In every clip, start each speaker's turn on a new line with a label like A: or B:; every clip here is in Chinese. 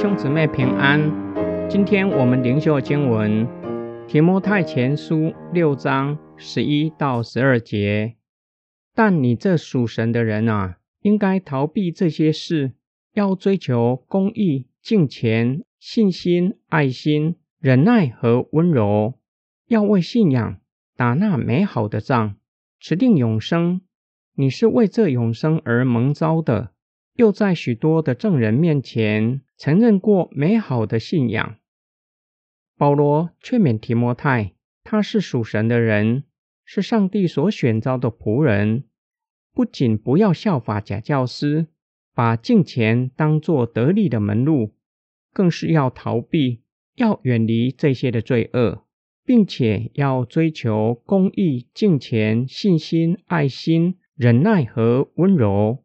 A: 兄姊妹平安。今天我们灵修经文《提摩太前书》六章十一到十二节。但你这属神的人啊，应该逃避这些事，要追求公义、敬虔、信心、爱心、忍耐和温柔，要为信仰打那美好的仗，持定永生。你是为这永生而蒙召的。又在许多的证人面前承认过美好的信仰。保罗劝勉提摩太，他是属神的人，是上帝所选召的仆人，不仅不要效法假教师，把敬钱当作得力的门路，更是要逃避，要远离这些的罪恶，并且要追求公义、敬钱、信心、爱心、忍耐和温柔。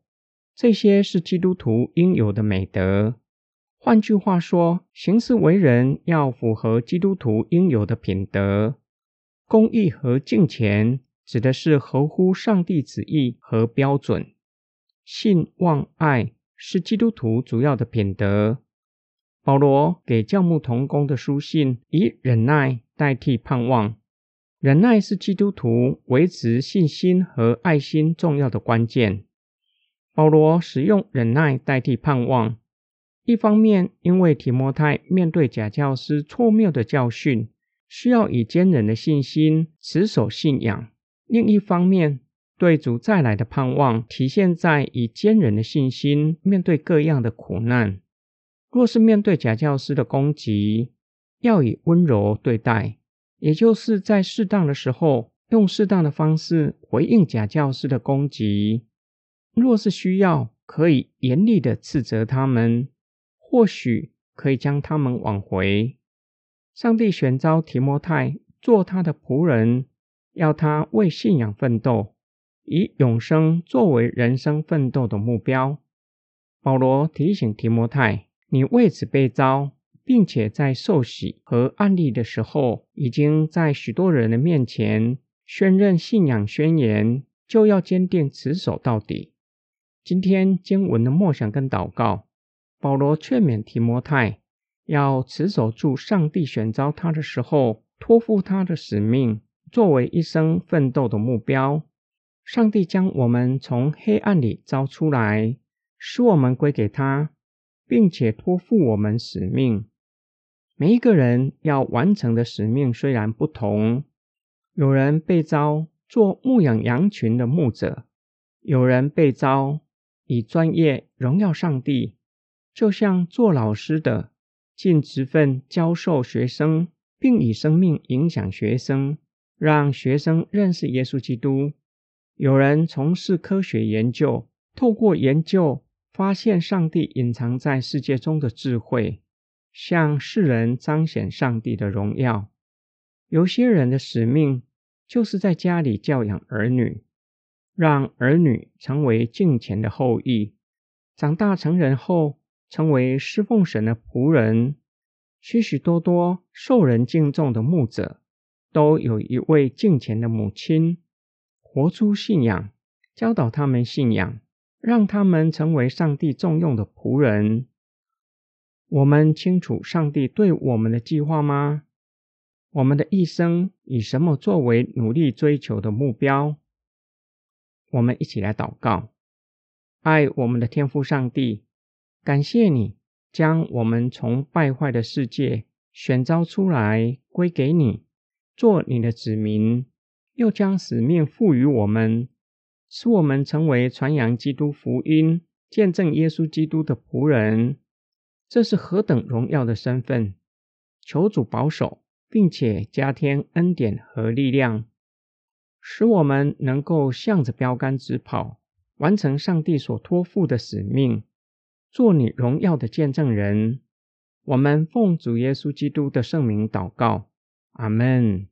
A: 这些是基督徒应有的美德。换句话说，行事为人要符合基督徒应有的品德。公义和敬虔指的是合乎上帝旨意和标准。信望爱是基督徒主要的品德。保罗给教牧同工的书信以忍耐代替盼望。忍耐是基督徒维持信心和爱心重要的关键。保罗使用忍耐代替盼望，一方面因为提摩太面对假教师错谬的教训，需要以坚忍的信心持守信仰；另一方面，对主再来的盼望体现在以坚忍的信心面对各样的苦难。若是面对假教师的攻击，要以温柔对待，也就是在适当的时候用适当的方式回应假教师的攻击。若是需要，可以严厉的斥责他们，或许可以将他们挽回。上帝选召提摩太做他的仆人，要他为信仰奋斗，以永生作为人生奋斗的目标。保罗提醒提摩太：“你为此被召，并且在受洗和案例的时候，已经在许多人的面前宣认信仰宣言，就要坚定持守到底。”今天经文的默想跟祷告，保罗劝勉提摩太要持守住上帝选召他的时候托付他的使命，作为一生奋斗的目标。上帝将我们从黑暗里招出来，使我们归给他，并且托付我们使命。每一个人要完成的使命虽然不同，有人被召做牧养羊群的牧者，有人被召。以专业荣耀上帝，就像做老师的尽职分教授学生，并以生命影响学生，让学生认识耶稣基督。有人从事科学研究，透过研究发现上帝隐藏在世界中的智慧，向世人彰显上帝的荣耀。有些人的使命就是在家里教养儿女。让儿女成为敬虔的后裔，长大成人后成为侍奉神的仆人。许许多多受人敬重的牧者，都有一位敬虔的母亲，活出信仰，教导他们信仰，让他们成为上帝重用的仆人。我们清楚上帝对我们的计划吗？我们的一生以什么作为努力追求的目标？我们一起来祷告，爱我们的天父上帝，感谢你将我们从败坏的世界选召出来归给你，做你的子民，又将使命赋予我们，使我们成为传扬基督福音、见证耶稣基督的仆人。这是何等荣耀的身份！求主保守，并且加添恩典和力量。使我们能够向着标杆直跑，完成上帝所托付的使命，做你荣耀的见证人。我们奉主耶稣基督的圣名祷告，阿门。